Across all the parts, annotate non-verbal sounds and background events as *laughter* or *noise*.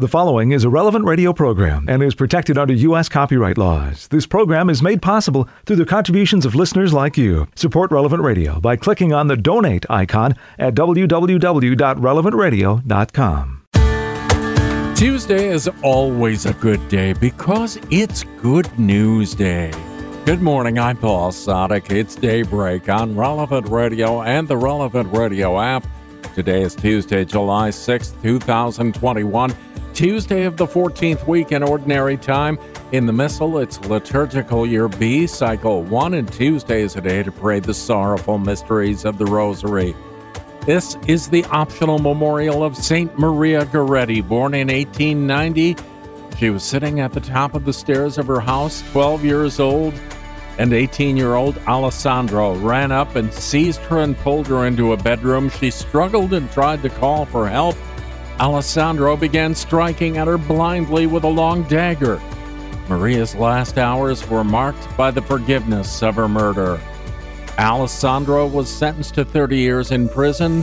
The following is a relevant radio program and is protected under U.S. copyright laws. This program is made possible through the contributions of listeners like you. Support Relevant Radio by clicking on the donate icon at www.relevantradio.com. Tuesday is always a good day because it's Good News Day. Good morning, I'm Paul Sadek. It's daybreak on Relevant Radio and the Relevant Radio app. Today is Tuesday, July 6th, 2021. Tuesday of the 14th week in Ordinary Time. In the Missal, it's Liturgical Year B, Cycle 1, and Tuesday is a day to pray the sorrowful mysteries of the Rosary. This is the optional memorial of St. Maria Goretti, born in 1890. She was sitting at the top of the stairs of her house, 12 years old, and 18 year old Alessandro ran up and seized her and pulled her into a bedroom. She struggled and tried to call for help. Alessandro began striking at her blindly with a long dagger. Maria's last hours were marked by the forgiveness of her murder. Alessandro was sentenced to 30 years in prison.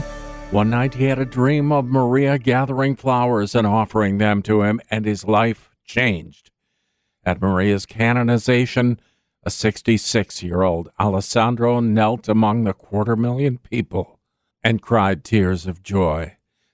One night he had a dream of Maria gathering flowers and offering them to him, and his life changed. At Maria's canonization, a 66 year old Alessandro knelt among the quarter million people and cried tears of joy.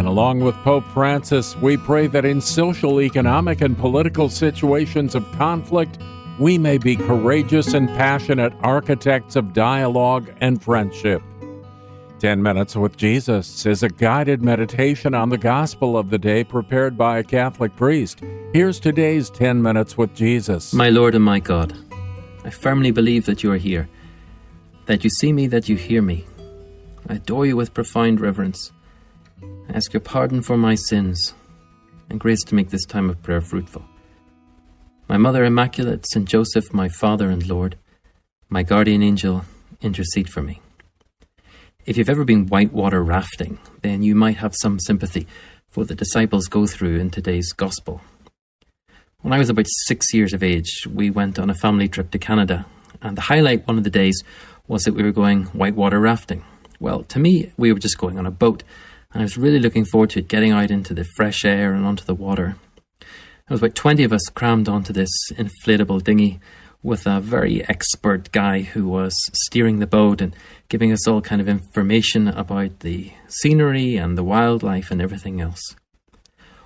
And along with Pope Francis, we pray that in social, economic, and political situations of conflict, we may be courageous and passionate architects of dialogue and friendship. 10 Minutes with Jesus is a guided meditation on the gospel of the day prepared by a Catholic priest. Here's today's 10 Minutes with Jesus. My Lord and my God, I firmly believe that you are here, that you see me, that you hear me. I adore you with profound reverence. Ask your pardon for my sins and grace to make this time of prayer fruitful. My Mother Immaculate, St. Joseph, my Father and Lord, my guardian angel, intercede for me. If you've ever been whitewater rafting, then you might have some sympathy for what the disciples go through in today's Gospel. When I was about six years of age, we went on a family trip to Canada, and the highlight one of the days was that we were going whitewater rafting. Well, to me, we were just going on a boat and I was really looking forward to getting out into the fresh air and onto the water. There was about 20 of us crammed onto this inflatable dinghy with a very expert guy who was steering the boat and giving us all kind of information about the scenery and the wildlife and everything else.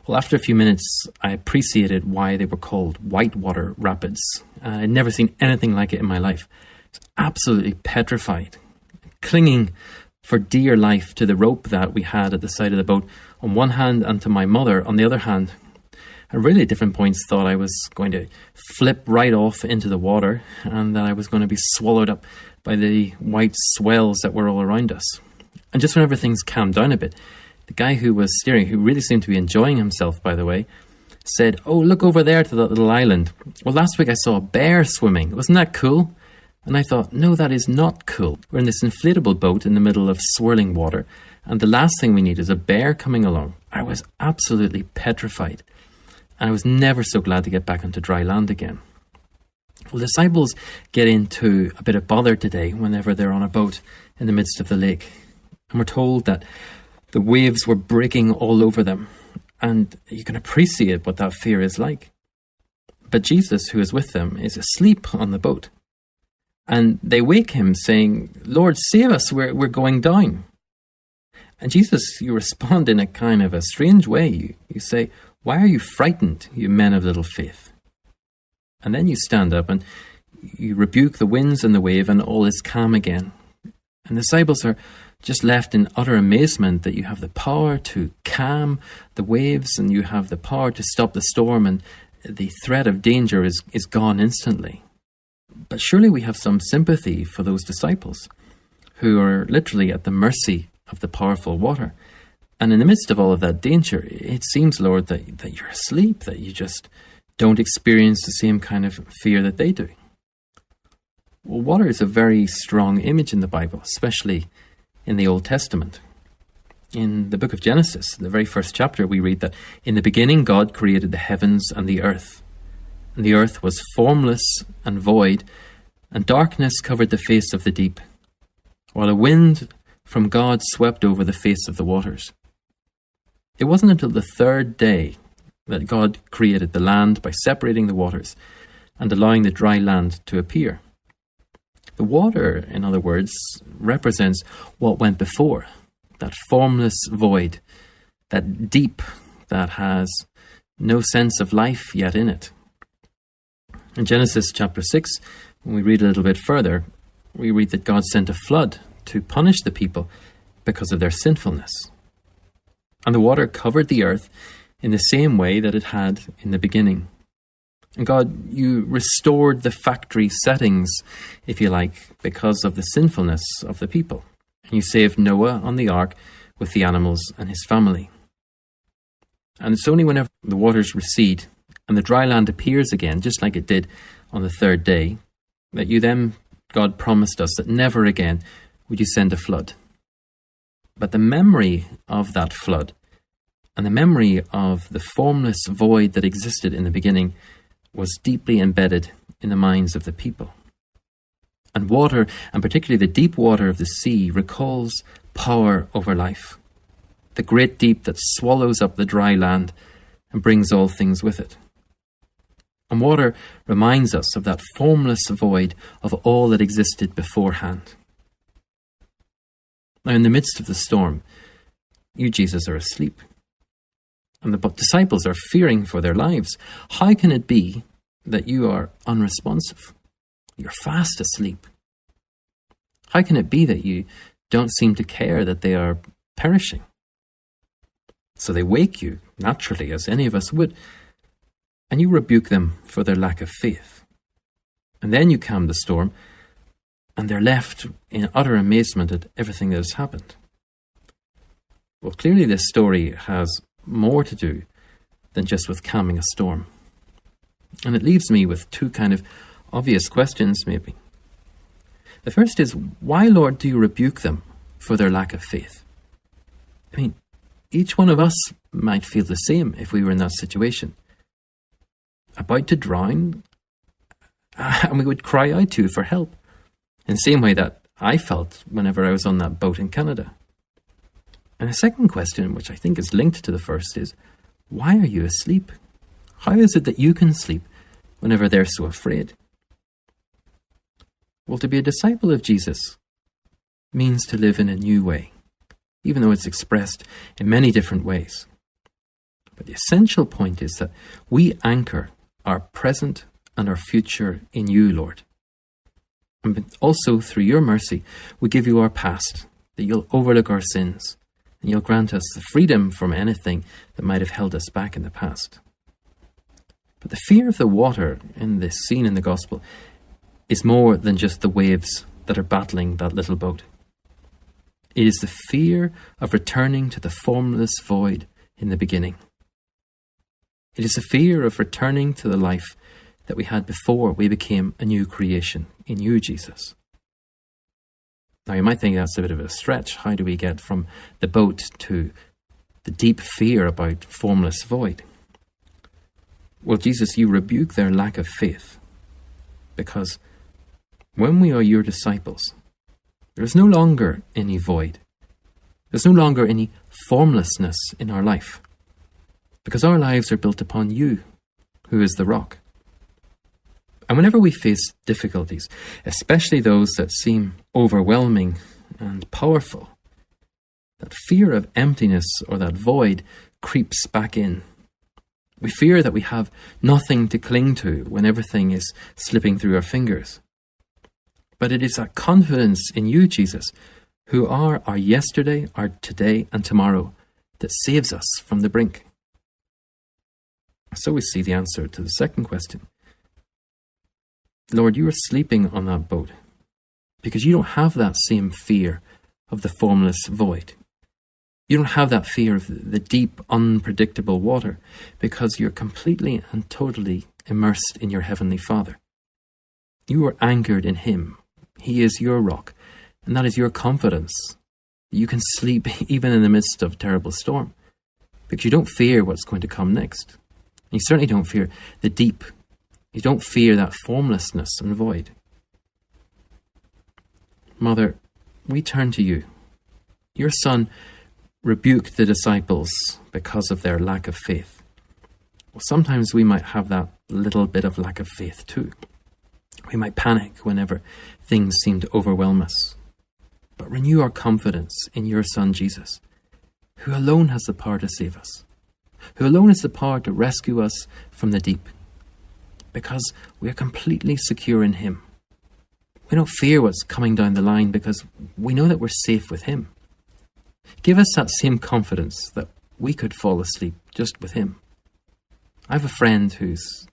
Well, after a few minutes, I appreciated why they were called whitewater rapids. Uh, I'd never seen anything like it in my life. I was absolutely petrified, clinging for dear life to the rope that we had at the side of the boat on one hand and to my mother on the other hand. At really different points thought I was going to flip right off into the water and that I was going to be swallowed up by the white swells that were all around us. And just whenever things calmed down a bit, the guy who was steering, who really seemed to be enjoying himself, by the way, said, Oh, look over there to that little island. Well, last week I saw a bear swimming. Wasn't that cool? And I thought, no, that is not cool. We're in this inflatable boat in the middle of swirling water, and the last thing we need is a bear coming along. I was absolutely petrified, and I was never so glad to get back onto dry land again. Well, disciples get into a bit of bother today whenever they're on a boat in the midst of the lake, and we're told that the waves were breaking all over them, and you can appreciate what that fear is like. But Jesus, who is with them, is asleep on the boat. And they wake him saying, Lord, save us, we're, we're going down. And Jesus, you respond in a kind of a strange way. You, you say, Why are you frightened, you men of little faith? And then you stand up and you rebuke the winds and the wave, and all is calm again. And the disciples are just left in utter amazement that you have the power to calm the waves and you have the power to stop the storm, and the threat of danger is, is gone instantly. But surely we have some sympathy for those disciples who are literally at the mercy of the powerful water. And in the midst of all of that danger, it seems, Lord, that, that you're asleep, that you just don't experience the same kind of fear that they do. Well, water is a very strong image in the Bible, especially in the Old Testament. In the book of Genesis, the very first chapter, we read that in the beginning God created the heavens and the earth. And the earth was formless and void, and darkness covered the face of the deep, while a wind from God swept over the face of the waters. It wasn't until the third day that God created the land by separating the waters and allowing the dry land to appear. The water, in other words, represents what went before that formless void, that deep that has no sense of life yet in it. In Genesis chapter 6, when we read a little bit further, we read that God sent a flood to punish the people because of their sinfulness. And the water covered the earth in the same way that it had in the beginning. And God, you restored the factory settings, if you like, because of the sinfulness of the people. And you saved Noah on the ark with the animals and his family. And it's only whenever the waters recede and the dry land appears again, just like it did on the third day, that you then, God promised us that never again would you send a flood. But the memory of that flood and the memory of the formless void that existed in the beginning was deeply embedded in the minds of the people. And water, and particularly the deep water of the sea, recalls power over life. The great deep that swallows up the dry land and brings all things with it. And water reminds us of that formless void of all that existed beforehand. Now, in the midst of the storm, you, Jesus, are asleep and the disciples are fearing for their lives. How can it be that you are unresponsive? You're fast asleep. How can it be that you don't seem to care that they are perishing? So they wake you, naturally, as any of us would, and you rebuke them for their lack of faith. And then you calm the storm, and they're left in utter amazement at everything that has happened. Well, clearly, this story has more to do than just with calming a storm. And it leaves me with two kind of obvious questions, maybe. The first is, why, Lord, do you rebuke them for their lack of faith? I mean, each one of us might feel the same if we were in that situation. About to drown, *laughs* and we would cry out to for help, in the same way that I felt whenever I was on that boat in Canada. And a second question, which I think is linked to the first, is why are you asleep? How is it that you can sleep whenever they're so afraid? Well, to be a disciple of Jesus means to live in a new way, even though it's expressed in many different ways. But the essential point is that we anchor our present and our future in you, Lord. And also, through your mercy, we give you our past, that you'll overlook our sins and you'll grant us the freedom from anything that might have held us back in the past. But the fear of the water in this scene in the Gospel is more than just the waves that are battling that little boat. It is the fear of returning to the formless void in the beginning. It is the fear of returning to the life that we had before we became a new creation in you, Jesus. Now, you might think that's a bit of a stretch. How do we get from the boat to the deep fear about formless void? Well, Jesus, you rebuke their lack of faith because when we are your disciples, there is no longer any void. There's no longer any formlessness in our life because our lives are built upon you, who is the rock. And whenever we face difficulties, especially those that seem overwhelming and powerful, that fear of emptiness or that void creeps back in. We fear that we have nothing to cling to when everything is slipping through our fingers. But it is that confidence in you, Jesus, who are our yesterday, our today, and tomorrow, that saves us from the brink. So we see the answer to the second question Lord, you are sleeping on that boat because you don't have that same fear of the formless void. You don't have that fear of the deep, unpredictable water because you're completely and totally immersed in your Heavenly Father. You are anchored in Him. He is your rock, and that is your confidence. You can sleep *laughs* even in the midst of terrible storm because you don't fear what's going to come next. You certainly don't fear the deep. You don't fear that formlessness and void. Mother, we turn to you. Your Son rebuked the disciples because of their lack of faith. Well, sometimes we might have that little bit of lack of faith too. We might panic whenever things seem to overwhelm us. But renew our confidence in your Son Jesus, who alone has the power to save us, who alone has the power to rescue us from the deep, because we are completely secure in Him. We don't fear what's coming down the line because we know that we're safe with Him. Give us that same confidence that we could fall asleep just with Him. I have a friend who's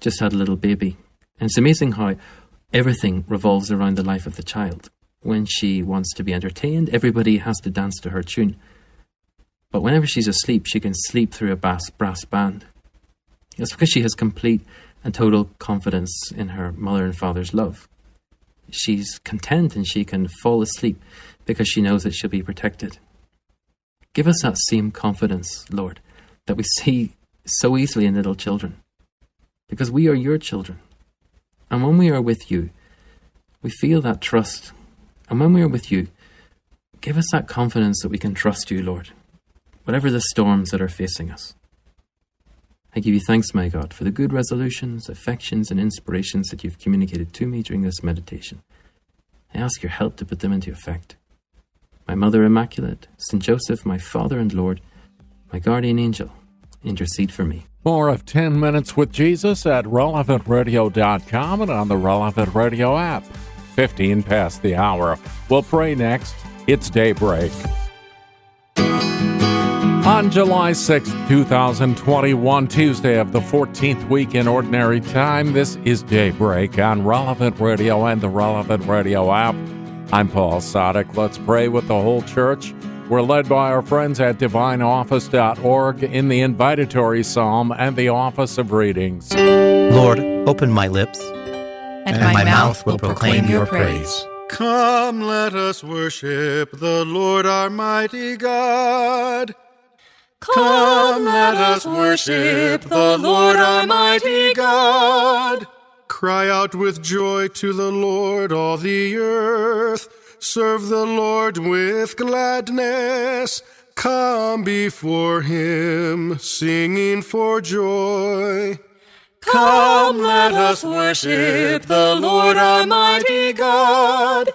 just had a little baby, and it's amazing how everything revolves around the life of the child. When she wants to be entertained, everybody has to dance to her tune. But whenever she's asleep, she can sleep through a bass, brass band. It's because she has complete and total confidence in her mother and father's love. She's content and she can fall asleep because she knows that she'll be protected. Give us that same confidence, Lord, that we see so easily in little children, because we are your children. And when we are with you, we feel that trust. And when we are with you, give us that confidence that we can trust you, Lord, whatever the storms that are facing us. I give you thanks, my God, for the good resolutions, affections, and inspirations that you've communicated to me during this meditation. I ask your help to put them into effect my Mother Immaculate, St. Joseph, my Father and Lord, my guardian angel, intercede for me. More of 10 Minutes with Jesus at relevantradio.com and on the Relevant Radio app. 15 past the hour. We'll pray next. It's daybreak. On July 6, 2021, Tuesday of the 14th week in Ordinary Time, this is Daybreak on Relevant Radio and the Relevant Radio app. I'm Paul Sadek. Let's pray with the whole church. We're led by our friends at divineoffice.org in the invitatory psalm and the office of readings. Lord, open my lips, and, and my, my, mouth will proclaim your praise. Come, let us worship the Lord our mighty God. Come, let us worship the Lord our mighty God. Cry out with joy to the Lord, all the earth. Serve the Lord with gladness. Come before him, singing for joy. Come, let us worship the Lord our mighty God.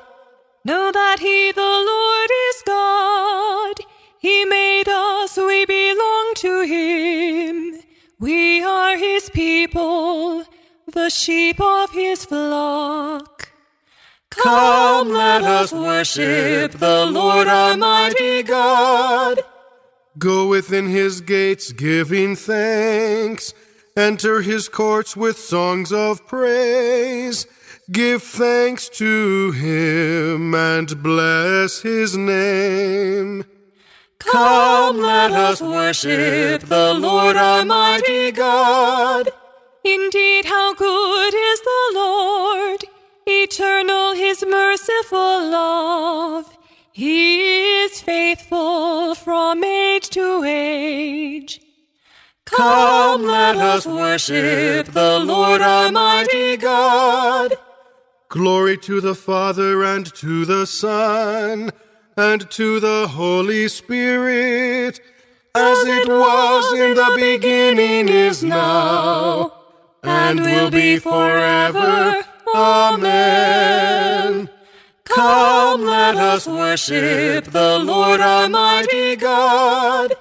Know that he, the Lord, is God. He made us, we belong to him. We are his people the sheep of his flock. Come, let us worship the Lord our mighty God. Go within his gates giving thanks. Enter his courts with songs of praise. Give thanks to him and bless his name. Come, let us worship the Lord our mighty God. Indeed, how good is the Lord! Eternal his merciful love. He is faithful from age to age. Come, let us worship the Lord our mighty God. Glory to the Father and to the Son and to the Holy Spirit, as it was in the beginning is now and will be forever. Amen. Come, let us worship the Lord our mighty God.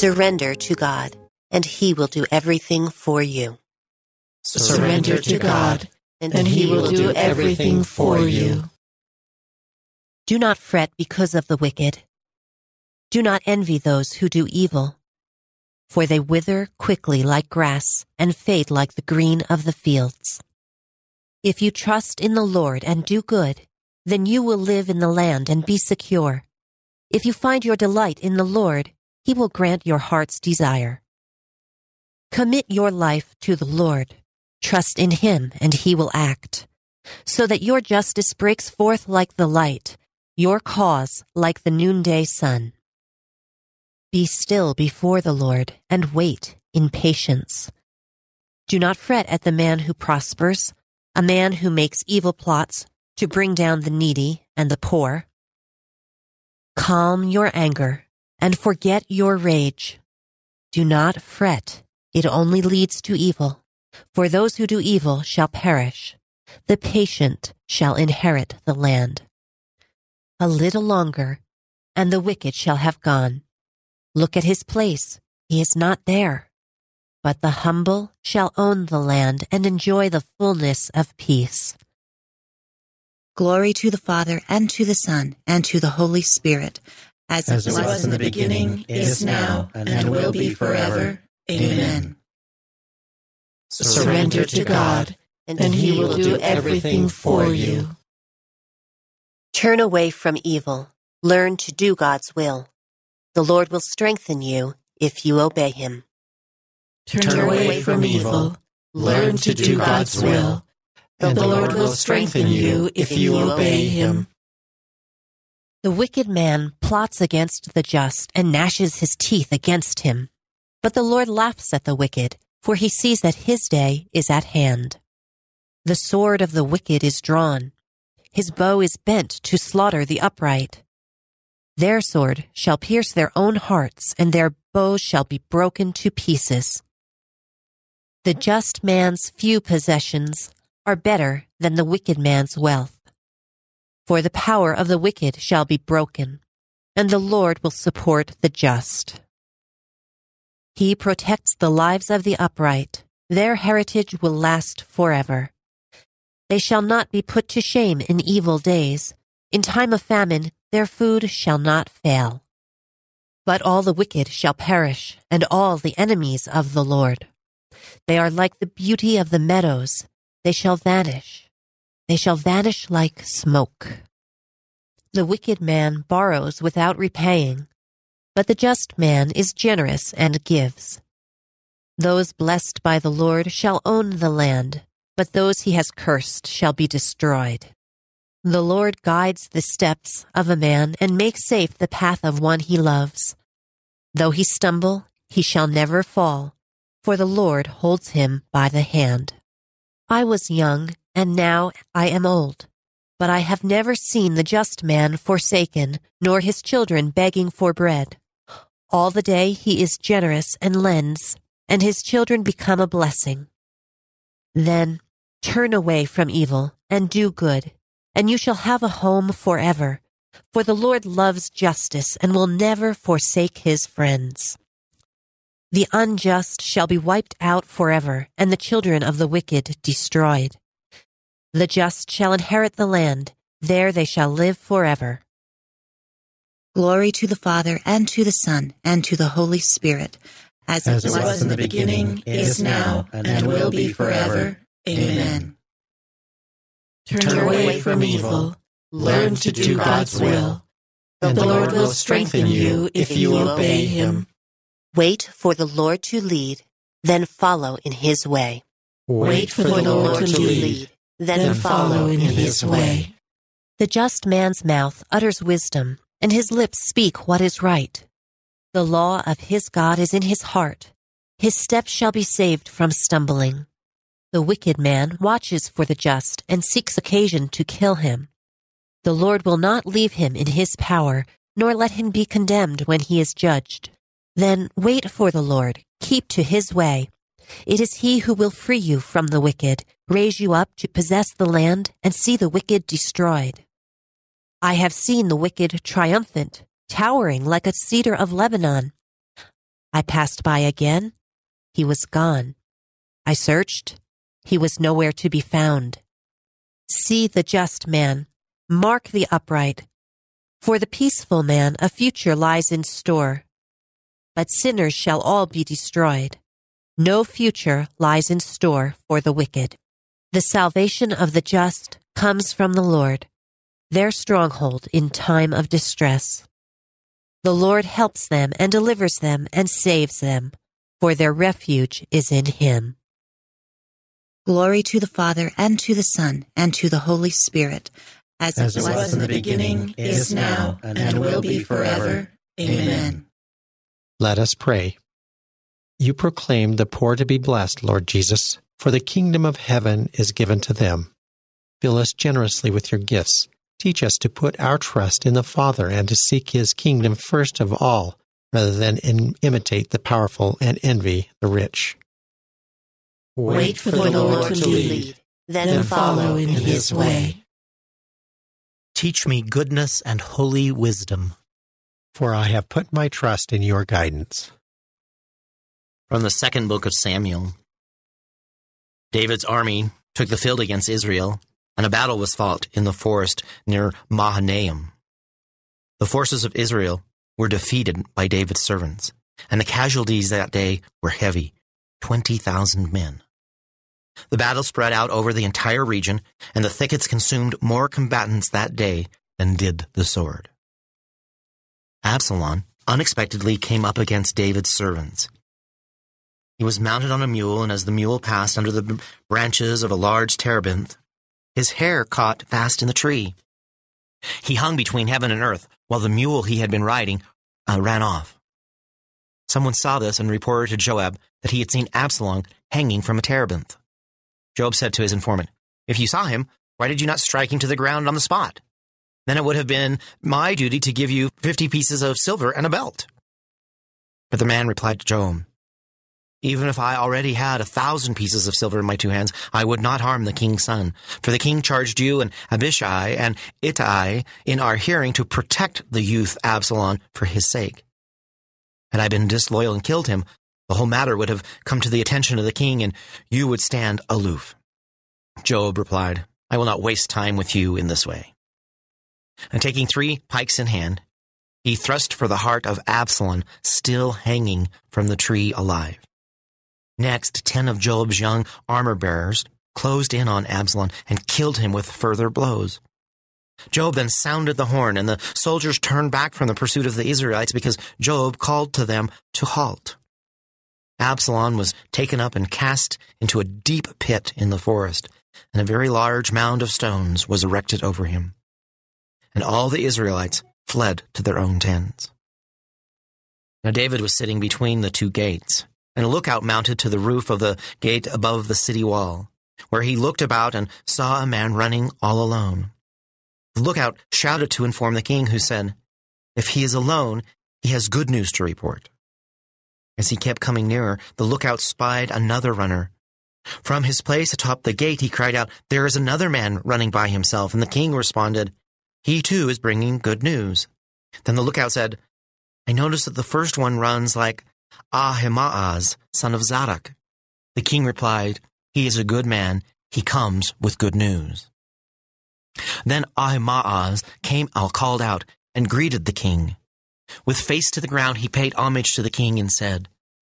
Surrender to God, and He will do everything for you. Surrender to God, and He will do everything for you. Do not fret because of the wicked. Do not envy those who do evil, for they wither quickly like grass and fade like the green of the fields. If you trust in the Lord and do good, then you will live in the land and be secure. If you find your delight in the Lord, he will grant your heart's desire. Commit your life to the Lord. Trust in him and he will act, so that your justice breaks forth like the light, your cause like the noonday sun. Be still before the Lord and wait in patience. Do not fret at the man who prospers, a man who makes evil plots to bring down the needy and the poor. Calm your anger and forget your rage. Do not fret, it only leads to evil. For those who do evil shall perish. The patient shall inherit the land. A little longer, and the wicked shall have gone. Look at his place, he is not there. But the humble shall own the land and enjoy the fullness of peace. Glory to the Father, and to the Son, and to the Holy Spirit, as, as it was, was in the beginning, is now, and, and will be forever. Amen. Surrender to God, and He will do everything for you. Turn away from evil. Learn to do God's will. The Lord will strengthen you if you obey Him. Turn away from evil. Learn to do God's will. And the Lord will strengthen you if you obey Him. The wicked man plots against the just and gnashes his teeth against him. But the Lord laughs at the wicked, for he sees that his day is at hand. The sword of the wicked is drawn. His bow is bent to slaughter the upright. Their sword shall pierce their own hearts, and their bows shall be broken to pieces. The just man's few possessions are better than the wicked man's wealth. For the power of the wicked shall be broken, and the Lord will support the just. He protects the lives of the upright. Their heritage will last forever. They shall not be put to shame in evil days. In time of famine, their food shall not fail. But all the wicked shall perish, and all the enemies of the Lord. They are like the beauty of the meadows. They shall vanish. They shall vanish like smoke. The wicked man borrows without repaying, but the just man is generous and gives. Those blessed by the Lord shall own the land, but those he has cursed shall be destroyed. The Lord guides the steps of a man and makes safe the path of one he loves. Though he stumble, he shall never fall, for the Lord holds him by the hand. I was young and now I am old. But I have never seen the just man forsaken, nor his children begging for bread. All the day he is generous and lends, and his children become a blessing. Then turn away from evil and do good, and you shall have a home forever. For the Lord loves justice and will never forsake his friends. The unjust shall be wiped out forever, and the children of the wicked destroyed. The just shall inherit the land, there they shall live forever. Glory to the Father, and to the Son, and to the Holy Spirit, as, as it was, was in the beginning, is now, and, and will be forever. Amen. Turn, Turn away from evil, learn to do God's will, and the Lord will strengthen you if you obey him. Wait for the Lord to lead, then follow in his way. Wait for the Lord to lead then, follow in his way. The just man's mouth utters wisdom, and his lips speak what is right. The law of his God is in his heart. His steps shall be saved from stumbling. The wicked man watches for the just and seeks occasion to kill him. The Lord will not leave him in his power, nor let him be condemned when he is judged. Then wait for the Lord, keep to his way. It is he who will free you from the wicked, raise you up to possess the land, and see the wicked destroyed. I have seen the wicked triumphant, towering like a cedar of Lebanon. I passed by again. He was gone. I searched. He was nowhere to be found. See the just man. Mark the upright. For the peaceful man, a future lies in store. But sinners shall all be destroyed. No future lies in store for the wicked. The salvation of the just comes from the Lord, their stronghold in time of distress. The Lord helps them and delivers them and saves them, for their refuge is in Him. Glory to the Father, and to the Son, and to the Holy Spirit, as, as it was, was in the beginning, is now, and will be forever. Amen. Let us pray. You proclaim the poor to be blessed, Lord Jesus, for the kingdom of heaven is given to them. Fill us generously with your gifts. Teach us to put our trust in the Father and to seek his kingdom first of all, rather than in, imitate the powerful and envy the rich. Wait for the Lord to lead, then follow in his way. Teach me goodness and holy wisdom. For I have put my trust in your guidance. From the second book of Samuel David's army took the field against Israel, and a battle was fought in the forest near Mahanaim. The forces of Israel were defeated by David's servants, and the casualties that day were heavy 20,000 men. The battle spread out over the entire region, and the thickets consumed more combatants that day than did the sword. Absalom unexpectedly came up against David's servants. He was mounted on a mule, and as the mule passed under the branches of a large terebinth, his hair caught fast in the tree. He hung between heaven and earth, while the mule he had been riding uh, ran off. Someone saw this and reported to Joab that he had seen Absalom hanging from a terebinth. Joab said to his informant, If you saw him, why did you not strike him to the ground on the spot? Then it would have been my duty to give you fifty pieces of silver and a belt. But the man replied to Joab, even if I already had a thousand pieces of silver in my two hands, I would not harm the king's son. For the king charged you and Abishai and Ittai in our hearing to protect the youth Absalom for his sake. Had I been disloyal and killed him, the whole matter would have come to the attention of the king, and you would stand aloof. Joab replied, I will not waste time with you in this way. And taking three pikes in hand, he thrust for the heart of Absalom, still hanging from the tree alive. Next, ten of Joab's young armor bearers closed in on Absalom and killed him with further blows. Joab then sounded the horn, and the soldiers turned back from the pursuit of the Israelites because Joab called to them to halt. Absalom was taken up and cast into a deep pit in the forest, and a very large mound of stones was erected over him. And all the Israelites fled to their own tents. Now David was sitting between the two gates and a lookout mounted to the roof of the gate above the city wall, where he looked about and saw a man running all alone. The lookout shouted to inform the king, who said, If he is alone, he has good news to report. As he kept coming nearer, the lookout spied another runner. From his place atop the gate, he cried out, There is another man running by himself. And the king responded, He too is bringing good news. Then the lookout said, I notice that the first one runs like Ahimaaz, son of Zadok. The king replied, He is a good man. He comes with good news. Then Ahimaaz came out, called out, and greeted the king. With face to the ground, he paid homage to the king and said,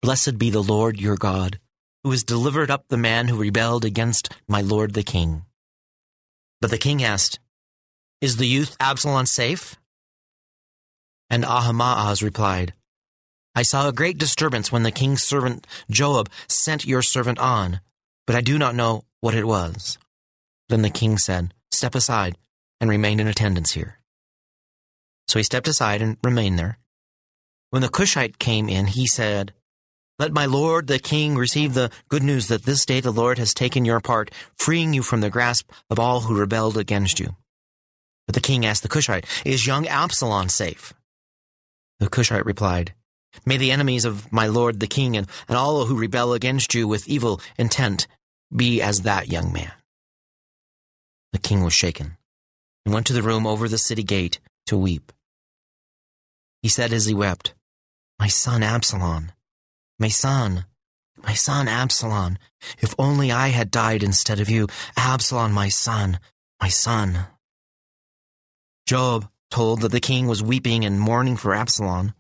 Blessed be the Lord your God, who has delivered up the man who rebelled against my lord the king. But the king asked, Is the youth Absalom safe? And Ahimaaz replied, I saw a great disturbance when the king's servant Joab sent your servant on, but I do not know what it was. Then the king said, Step aside and remain in attendance here. So he stepped aside and remained there. When the Cushite came in, he said, Let my lord the king receive the good news that this day the Lord has taken your part, freeing you from the grasp of all who rebelled against you. But the king asked the Cushite, Is young Absalom safe? The Cushite replied, May the enemies of my lord the king and, and all who rebel against you with evil intent be as that young man. The king was shaken and went to the room over the city gate to weep. He said as he wept, My son Absalom, My son, my son Absalom, if only I had died instead of you. Absalom, my son, my son. Joab told that the king was weeping and mourning for Absalom.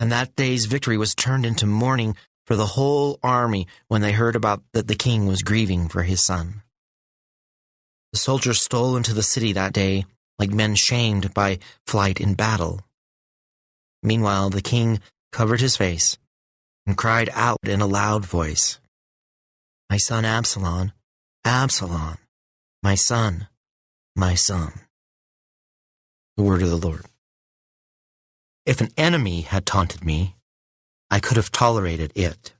And that day's victory was turned into mourning for the whole army when they heard about that the king was grieving for his son. The soldiers stole into the city that day like men shamed by flight in battle. Meanwhile, the king covered his face and cried out in a loud voice, My son Absalom, Absalom, my son, my son. The word of the Lord. If an enemy had taunted me, I could have tolerated it.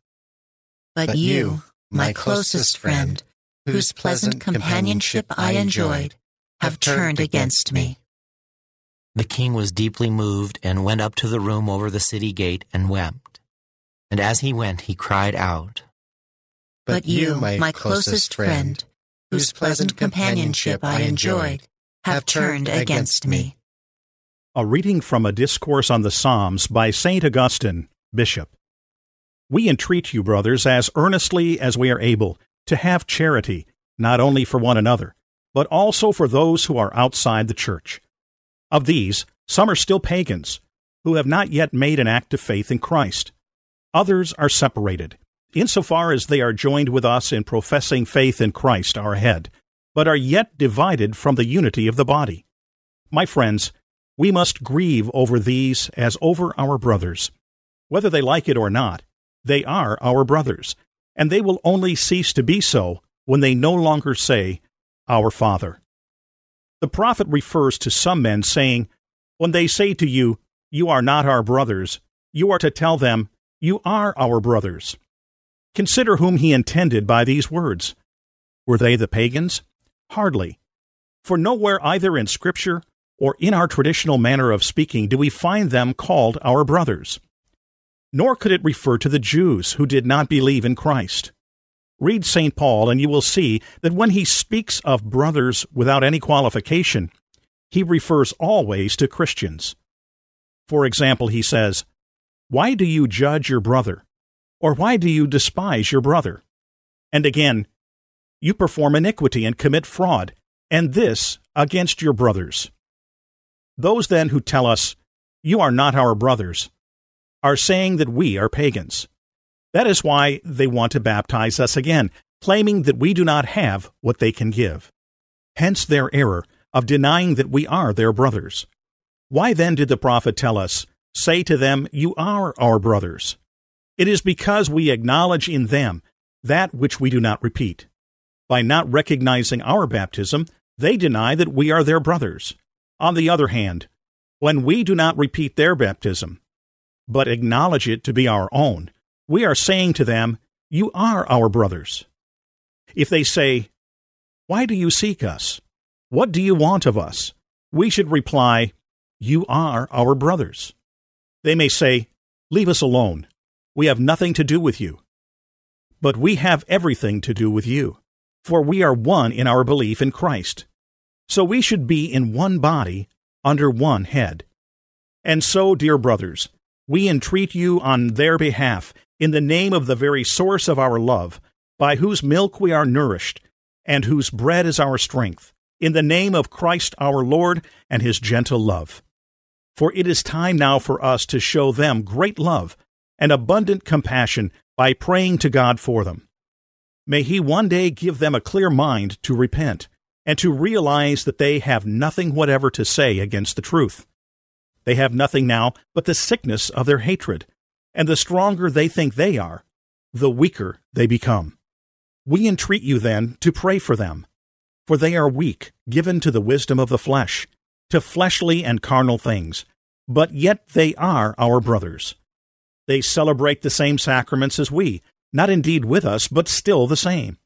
But, but you, my closest friend, whose pleasant companionship I enjoyed, have turned against me. The king was deeply moved and went up to the room over the city gate and wept. And as he went, he cried out, But you, my closest friend, whose pleasant companionship I enjoyed, have turned against me. A reading from a discourse on the Psalms by St. Augustine, Bishop. We entreat you, brothers, as earnestly as we are able, to have charity, not only for one another, but also for those who are outside the church. Of these, some are still pagans, who have not yet made an act of faith in Christ. Others are separated, insofar as they are joined with us in professing faith in Christ our head, but are yet divided from the unity of the body. My friends, we must grieve over these as over our brothers. Whether they like it or not, they are our brothers, and they will only cease to be so when they no longer say, Our Father. The prophet refers to some men saying, When they say to you, You are not our brothers, you are to tell them, You are our brothers. Consider whom he intended by these words. Were they the pagans? Hardly. For nowhere either in Scripture or in our traditional manner of speaking do we find them called our brothers nor could it refer to the Jews who did not believe in Christ. Read St. Paul, and you will see that when he speaks of brothers without any qualification, he refers always to Christians. For example, he says, Why do you judge your brother? Or why do you despise your brother? And again, You perform iniquity and commit fraud, and this against your brothers. Those then who tell us, You are not our brothers, are saying that we are pagans. That is why they want to baptize us again, claiming that we do not have what they can give. Hence their error of denying that we are their brothers. Why then did the prophet tell us, Say to them, You are our brothers? It is because we acknowledge in them that which we do not repeat. By not recognizing our baptism, they deny that we are their brothers. On the other hand, when we do not repeat their baptism, but acknowledge it to be our own, we are saying to them, You are our brothers. If they say, Why do you seek us? What do you want of us? We should reply, You are our brothers. They may say, Leave us alone. We have nothing to do with you. But we have everything to do with you, for we are one in our belief in Christ. So we should be in one body, under one head. And so, dear brothers, we entreat you on their behalf, in the name of the very source of our love, by whose milk we are nourished, and whose bread is our strength, in the name of Christ our Lord and his gentle love. For it is time now for us to show them great love and abundant compassion by praying to God for them. May He one day give them a clear mind to repent and to realize that they have nothing whatever to say against the truth. They have nothing now but the sickness of their hatred, and the stronger they think they are, the weaker they become. We entreat you then to pray for them, for they are weak, given to the wisdom of the flesh, to fleshly and carnal things, but yet they are our brothers. They celebrate the same sacraments as we, not indeed with us, but still the same.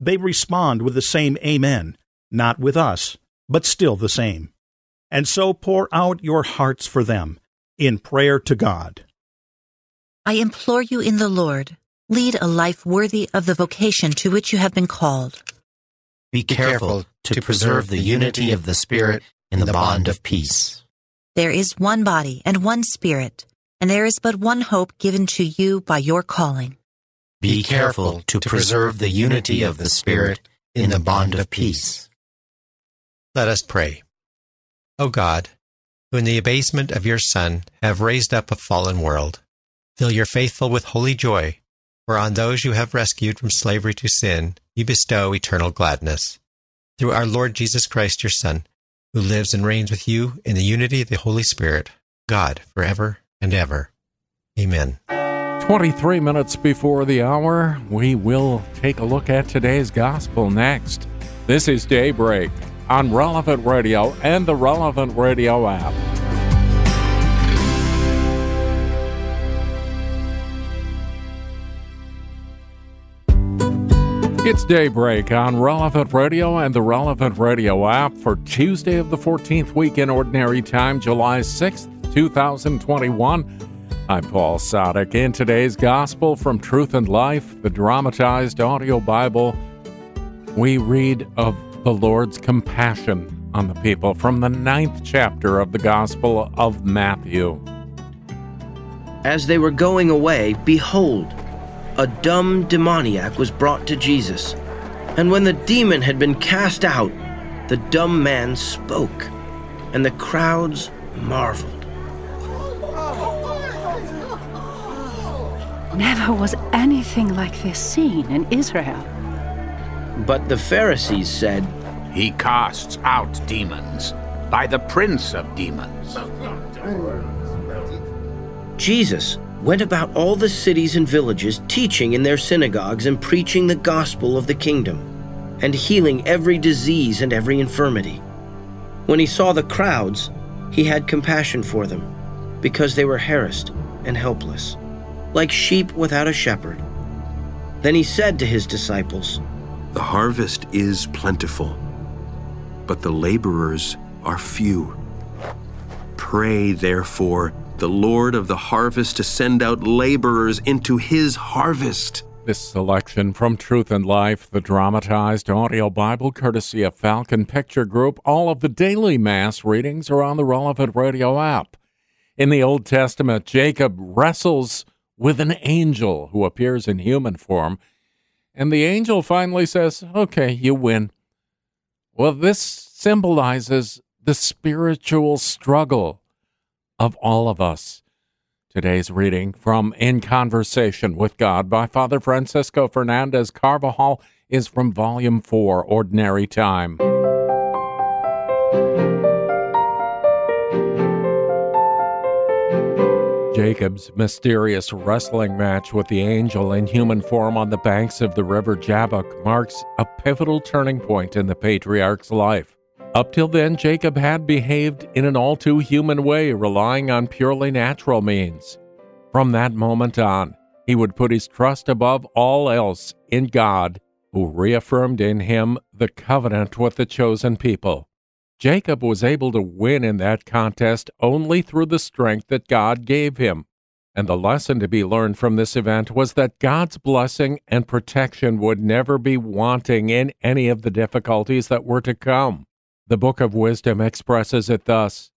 They respond with the same Amen, not with us, but still the same and so pour out your hearts for them in prayer to God. I implore you in the Lord, lead a life worthy of the vocation to which you have been called. Be careful to preserve the unity of the Spirit in the bond of peace. There is one body and one Spirit, and there is but one hope given to you by your calling. Be careful to preserve the unity of the Spirit in the bond of peace. Let us pray. O God, who in the abasement of your Son have raised up a fallen world, fill your faithful with holy joy, for on those you have rescued from slavery to sin, you bestow eternal gladness. Through our Lord Jesus Christ, your Son, who lives and reigns with you in the unity of the Holy Spirit, God, forever and ever. Amen. 23 minutes before the hour, we will take a look at today's gospel next. This is Daybreak on Relevant Radio and the Relevant Radio app. It's Daybreak on Relevant Radio and the Relevant Radio app for Tuesday of the 14th week in Ordinary Time, July 6th, 2021. I'm Paul Sadek. In today's Gospel from Truth and Life, the dramatized audio Bible, we read of the Lord's compassion on the people from the ninth chapter of the Gospel of Matthew. As they were going away, behold, a dumb demoniac was brought to Jesus. And when the demon had been cast out, the dumb man spoke, and the crowds marveled. Never was anything like this seen in Israel. But the Pharisees said, He casts out demons by the prince of demons. Jesus went about all the cities and villages, teaching in their synagogues and preaching the gospel of the kingdom, and healing every disease and every infirmity. When he saw the crowds, he had compassion for them, because they were harassed and helpless like sheep without a shepherd. Then he said to his disciples, The harvest is plentiful, but the laborers are few. Pray, therefore, the Lord of the harvest to send out laborers into his harvest. This selection from Truth and Life, the dramatized audio Bible, courtesy of Falcon Picture Group. All of the daily Mass readings are on the relevant radio app. In the Old Testament, Jacob wrestles with an angel who appears in human form. And the angel finally says, Okay, you win. Well, this symbolizes the spiritual struggle of all of us. Today's reading from In Conversation with God by Father Francisco Fernandez Carvajal is from Volume 4, Ordinary Time. Jacob's mysterious wrestling match with the angel in human form on the banks of the river Jabbok marks a pivotal turning point in the patriarch's life. Up till then, Jacob had behaved in an all too human way, relying on purely natural means. From that moment on, he would put his trust above all else in God, who reaffirmed in him the covenant with the chosen people. Jacob was able to win in that contest only through the strength that God gave him. And the lesson to be learned from this event was that God's blessing and protection would never be wanting in any of the difficulties that were to come. The Book of Wisdom expresses it thus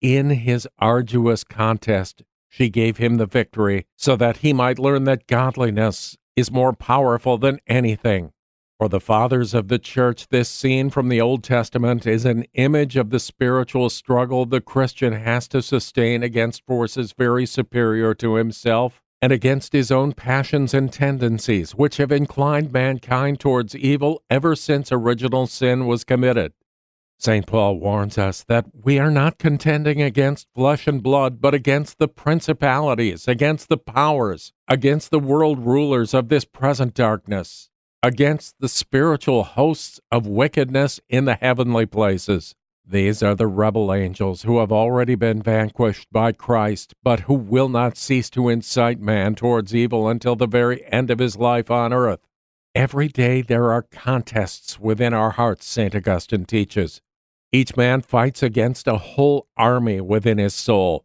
In his arduous contest, she gave him the victory, so that he might learn that godliness is more powerful than anything. For the fathers of the church, this scene from the Old Testament is an image of the spiritual struggle the Christian has to sustain against forces very superior to himself and against his own passions and tendencies, which have inclined mankind towards evil ever since original sin was committed. St. Paul warns us that we are not contending against flesh and blood, but against the principalities, against the powers, against the world rulers of this present darkness against the spiritual hosts of wickedness in the heavenly places. These are the rebel angels who have already been vanquished by Christ, but who will not cease to incite man towards evil until the very end of his life on earth. Every day there are contests within our hearts, St. Augustine teaches. Each man fights against a whole army within his soul.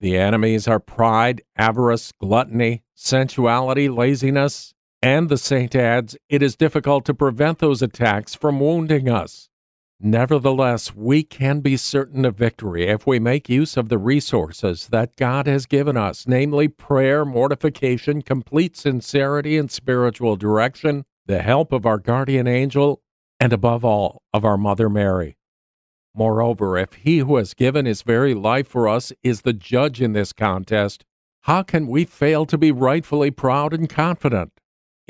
The enemies are pride, avarice, gluttony, sensuality, laziness, and the saint adds, it is difficult to prevent those attacks from wounding us. Nevertheless, we can be certain of victory if we make use of the resources that God has given us, namely prayer, mortification, complete sincerity and spiritual direction, the help of our guardian angel, and above all, of our Mother Mary. Moreover, if he who has given his very life for us is the judge in this contest, how can we fail to be rightfully proud and confident?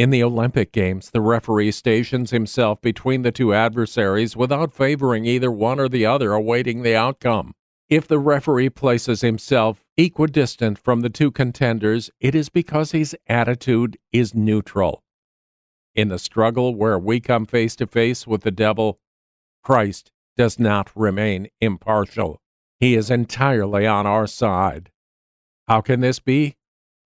In the Olympic Games, the referee stations himself between the two adversaries without favoring either one or the other, awaiting the outcome. If the referee places himself equidistant from the two contenders, it is because his attitude is neutral. In the struggle where we come face to face with the devil, Christ does not remain impartial. He is entirely on our side. How can this be?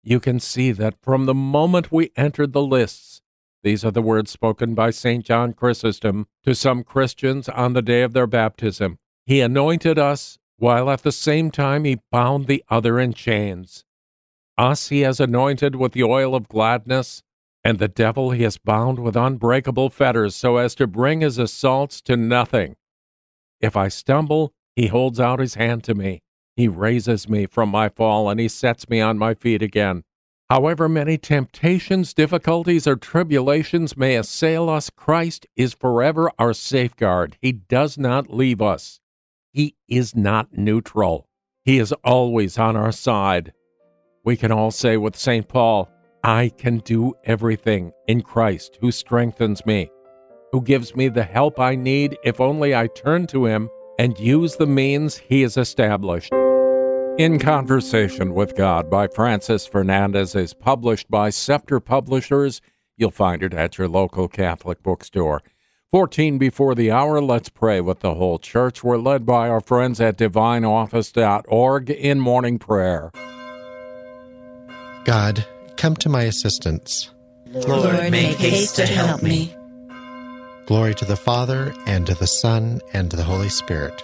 You can see that from the moment we entered the lists, these are the words spoken by St. John Chrysostom to some Christians on the day of their baptism. He anointed us, while at the same time he bound the other in chains. Us he has anointed with the oil of gladness, and the devil he has bound with unbreakable fetters so as to bring his assaults to nothing. If I stumble, he holds out his hand to me. He raises me from my fall and he sets me on my feet again. However many temptations, difficulties, or tribulations may assail us, Christ is forever our safeguard. He does not leave us. He is not neutral. He is always on our side. We can all say with St. Paul, I can do everything in Christ who strengthens me, who gives me the help I need if only I turn to him and use the means he has established. In Conversation with God by Francis Fernandez is published by Scepter Publishers. You'll find it at your local Catholic bookstore. 14 before the hour, let's pray with the whole church. We're led by our friends at divineoffice.org in morning prayer. God, come to my assistance. Lord, make haste to help me. Glory to the Father, and to the Son, and to the Holy Spirit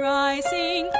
Lord,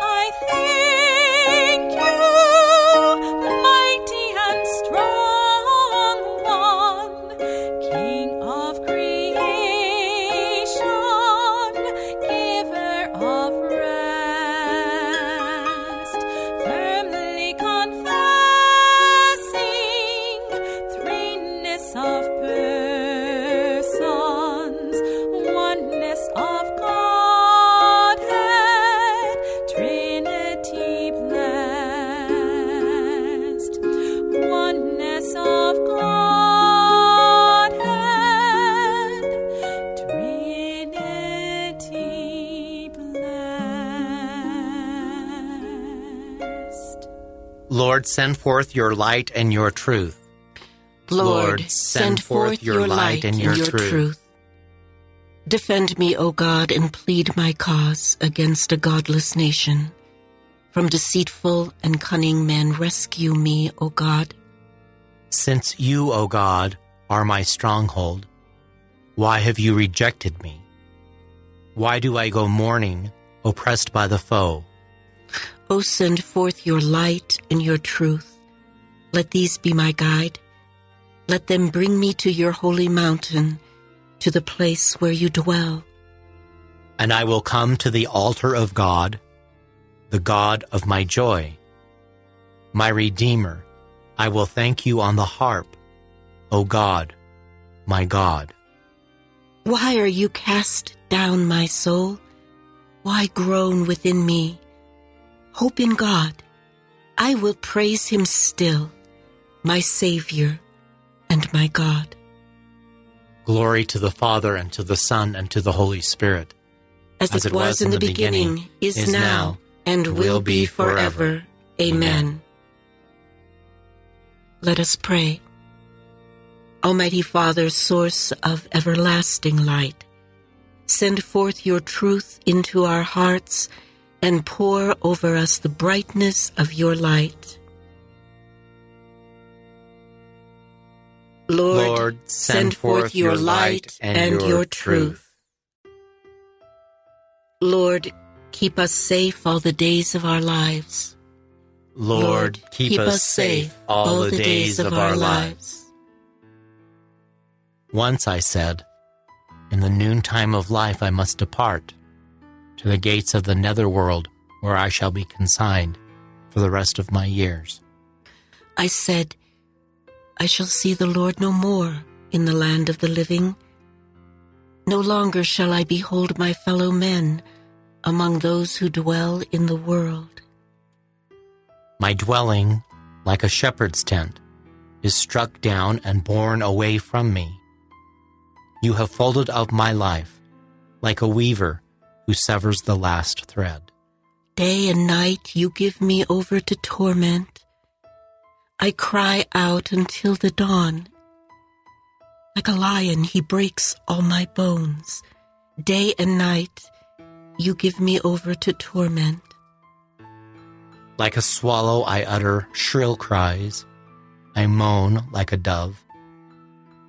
send forth your light and your truth. Lord, send forth your light and your truth. Defend me, O God, and plead my cause against a godless nation. From deceitful and cunning men, rescue me, O God. Since you, O God, are my stronghold, why have you rejected me? Why do I go mourning, oppressed by the foe? O send forth your light and your truth. Let these be my guide. Let them bring me to your holy mountain, to the place where you dwell. And I will come to the altar of God, the God of my joy. My Redeemer, I will thank you on the harp, O God, my God. Why are you cast down, my soul? Why groan within me? Hope in God. I will praise him still, my Savior and my God. Glory to the Father, and to the Son, and to the Holy Spirit. As, As it, was, was in the beginning, beginning is, is now, and will be forever. Amen. Let us pray. Almighty Father, source of everlasting light, send forth your truth into our hearts and pour over us the brightness of your light. Lord, Lord send, send forth your light and, and your truth. Lord, keep us safe all the days of our lives. Lord, keep, keep us safe all the days of our lives. Once I said, In the noontime of life I must depart to the gates of the netherworld, where I shall be consigned for the rest of my years. I said, I shall see the Lord no more in the land of the living. No longer shall I behold my fellow men among those who dwell in the world. My dwelling, like a shepherd's tent, is struck down and borne away from me. You have folded up my life, like a weaver who severs the last thread. Day and night you give me over to torment. I cry out until the dawn. Like a lion, he breaks all my bones. Day and night, you give me over to torment. Like a swallow, I utter shrill cries. I moan like a dove.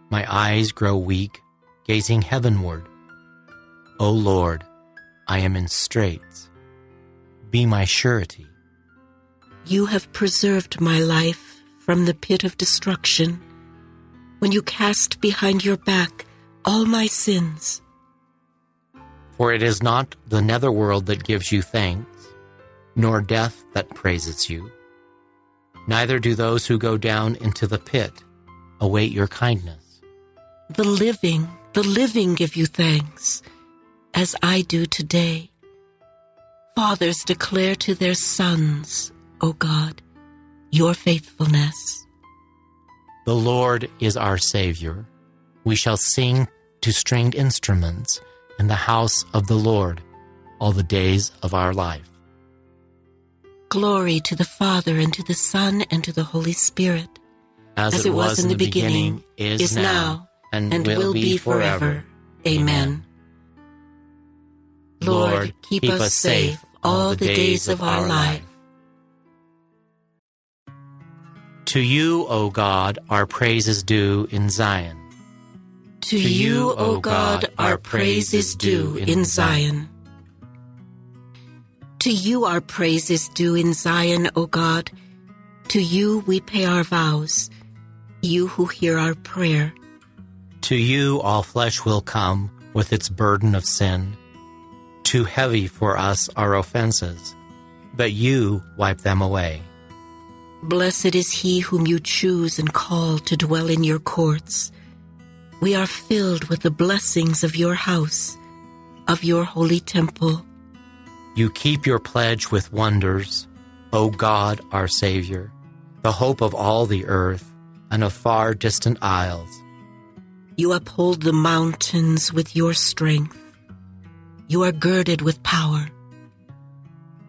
My eyes grow weak, gazing heavenward. O Lord, I am in straits. Be my surety. You have preserved my life from the pit of destruction when you cast behind your back all my sins. For it is not the netherworld that gives you thanks, nor death that praises you. Neither do those who go down into the pit await your kindness. The living, the living give you thanks as I do today. Fathers declare to their sons, O God, your faithfulness. The Lord is our Savior. We shall sing to stringed instruments in the house of the Lord all the days of our life. Glory to the Father, and to the Son, and to the Holy Spirit. As, As it, was, was in the beginning, beginning is, now, and, and will, will, be forever. Amen. Lord, keep us safe all the days of our life. To you, O God, our praise is due in Zion. To you, O God, our praise is due in Zion. To you our praise is due in Zion, O God. To you we pay our vows, you who hear our prayer. To you all flesh will come with its burden of sin too heavy for us our offenses, but you wipe them away. Blessed is he whom you choose and call to dwell in your courts. We are filled with the blessings of your house, of your holy temple. You keep your pledge with wonders, O God, our Savior, the hope of all the earth and of far distant isles. You uphold the mountains with your strength you are girded with power.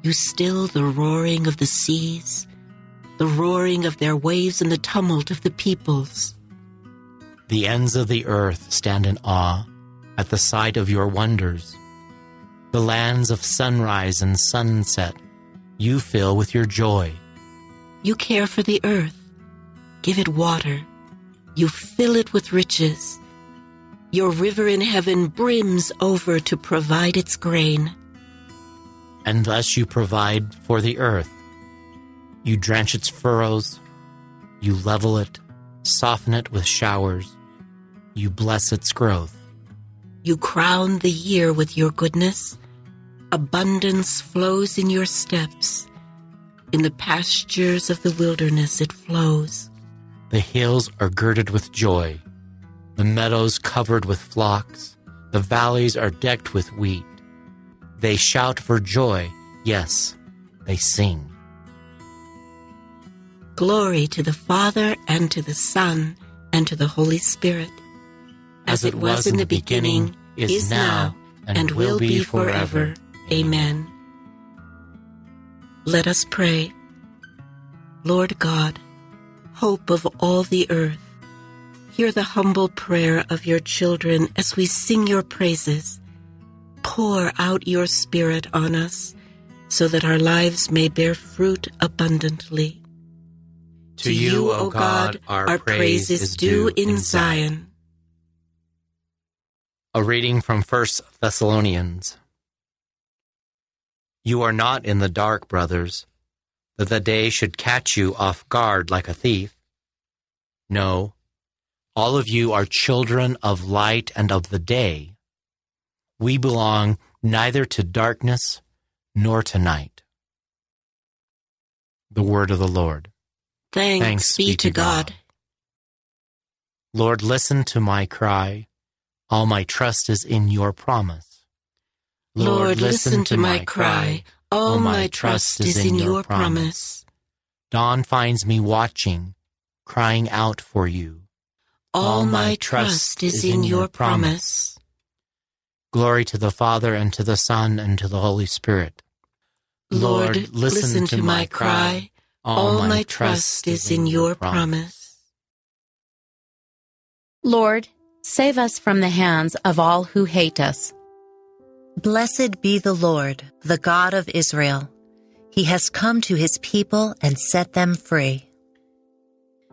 You still the roaring of the seas, the roaring of their waves and the tumult of the peoples. The ends of the earth stand in awe at the sight of your wonders. The lands of sunrise and sunset you fill with your joy. You care for the earth, give it water, you fill it with riches. Your river in heaven brims over to provide its grain. And thus you provide for the earth. You drench its furrows, you level it, soften it with showers, you bless its growth. You crown the year with your goodness. Abundance flows in your steps. In the pastures of the wilderness it flows. The hills are girded with joy the meadows covered with flocks, the valleys are decked with wheat. They shout for joy, yes, they sing. Glory to the Father, and to the Son, and to the Holy Spirit. As it was in the beginning, is now, and will be forever. Amen. Let us pray. Lord God, hope of all the earth, hear the humble prayer of your children as we sing your praises. Pour out your Spirit on us so that our lives may bear fruit abundantly. To you, O God, our, our praise is due in Zion. A reading from 1 Thessalonians. You are not in the dark, brothers, that the day should catch you off guard like a thief. No, all of you are children of light and of the day. We belong neither to darkness nor to night. The word of the Lord. Thanks, Thanks be, be to God. God. Lord, listen to my cry. All my trust is in your promise. Lord, listen to my cry. All my trust is in your promise. Dawn finds me watching, crying out for you. All my trust is in your promise. Glory to the Father, and to the Son, and to the Holy Spirit. Lord, listen to my cry. All my trust is in your promise. Lord, save us from the hands of all who hate us. Blessed be the Lord, the God of Israel. He has come to his people and set them free.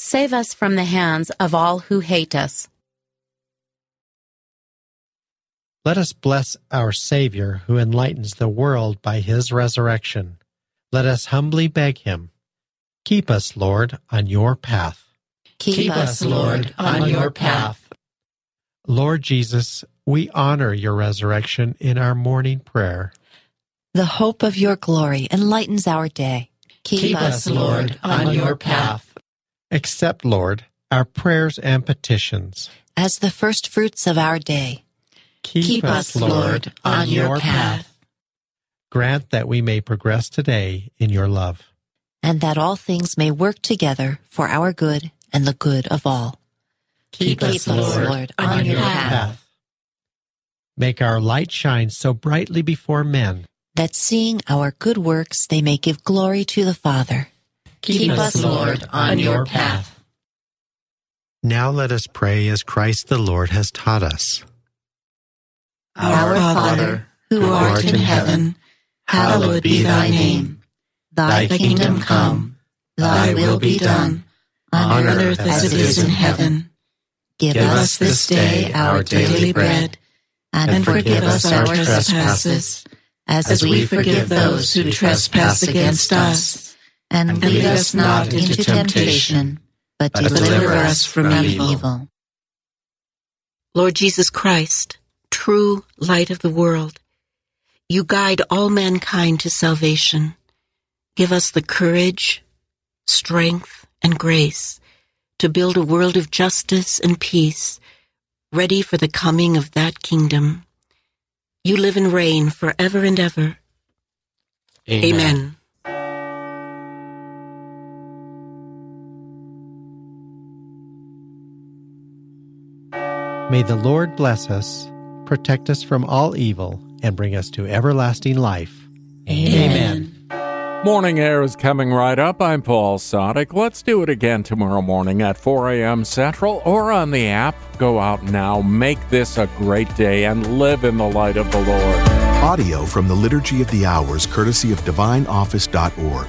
save us from the hands of all who hate us. Let us bless our Savior who enlightens the world by his resurrection. Let us humbly beg him Keep us, Lord, on your path. Keep, Keep us, Lord, on your path. Lord Jesus, we honor your resurrection in our morning prayer. The hope of your glory enlightens our day. Keep, Keep us, Lord, on your path. Accept, Lord, our prayers and petitions. As the first fruits of our day. Keep, Keep us, Lord, on your path. Grant that we may progress today in your love and that all things may work together for our good and the good of all. Keep, Keep us, Lord, Lord, on, on your path. path. Make our light shine so brightly before men that seeing our good works they may give glory to the Father. Keep, Keep us, Lord, on your path. Now let us pray as Christ the Lord has taught us. Our Father, who art in heaven, hallowed be thy name. Thy kingdom come, thy will be done, on earth as it is in heaven. Give us this day our daily bread, and forgive us our trespasses, as we forgive those who trespass against us. And lead us not into temptation, but deliver us from evil. Lord Jesus Christ, true light of the world, you guide all mankind to salvation. Give us the courage, strength, and grace to build a world of justice and peace, ready for the coming of that kingdom. You live and reign forever and ever. Amen. Amen. May the Lord bless us, protect us from all evil, and bring us to everlasting life. Amen. Morning Air is coming right up. I'm Paul Sadek. Let's do it again tomorrow morning at 4 a.m. Central or on the app. Go out now, make this a great day, and live in the light of the Lord. Audio from the Liturgy of the Hours, courtesy of DivineOffice.org.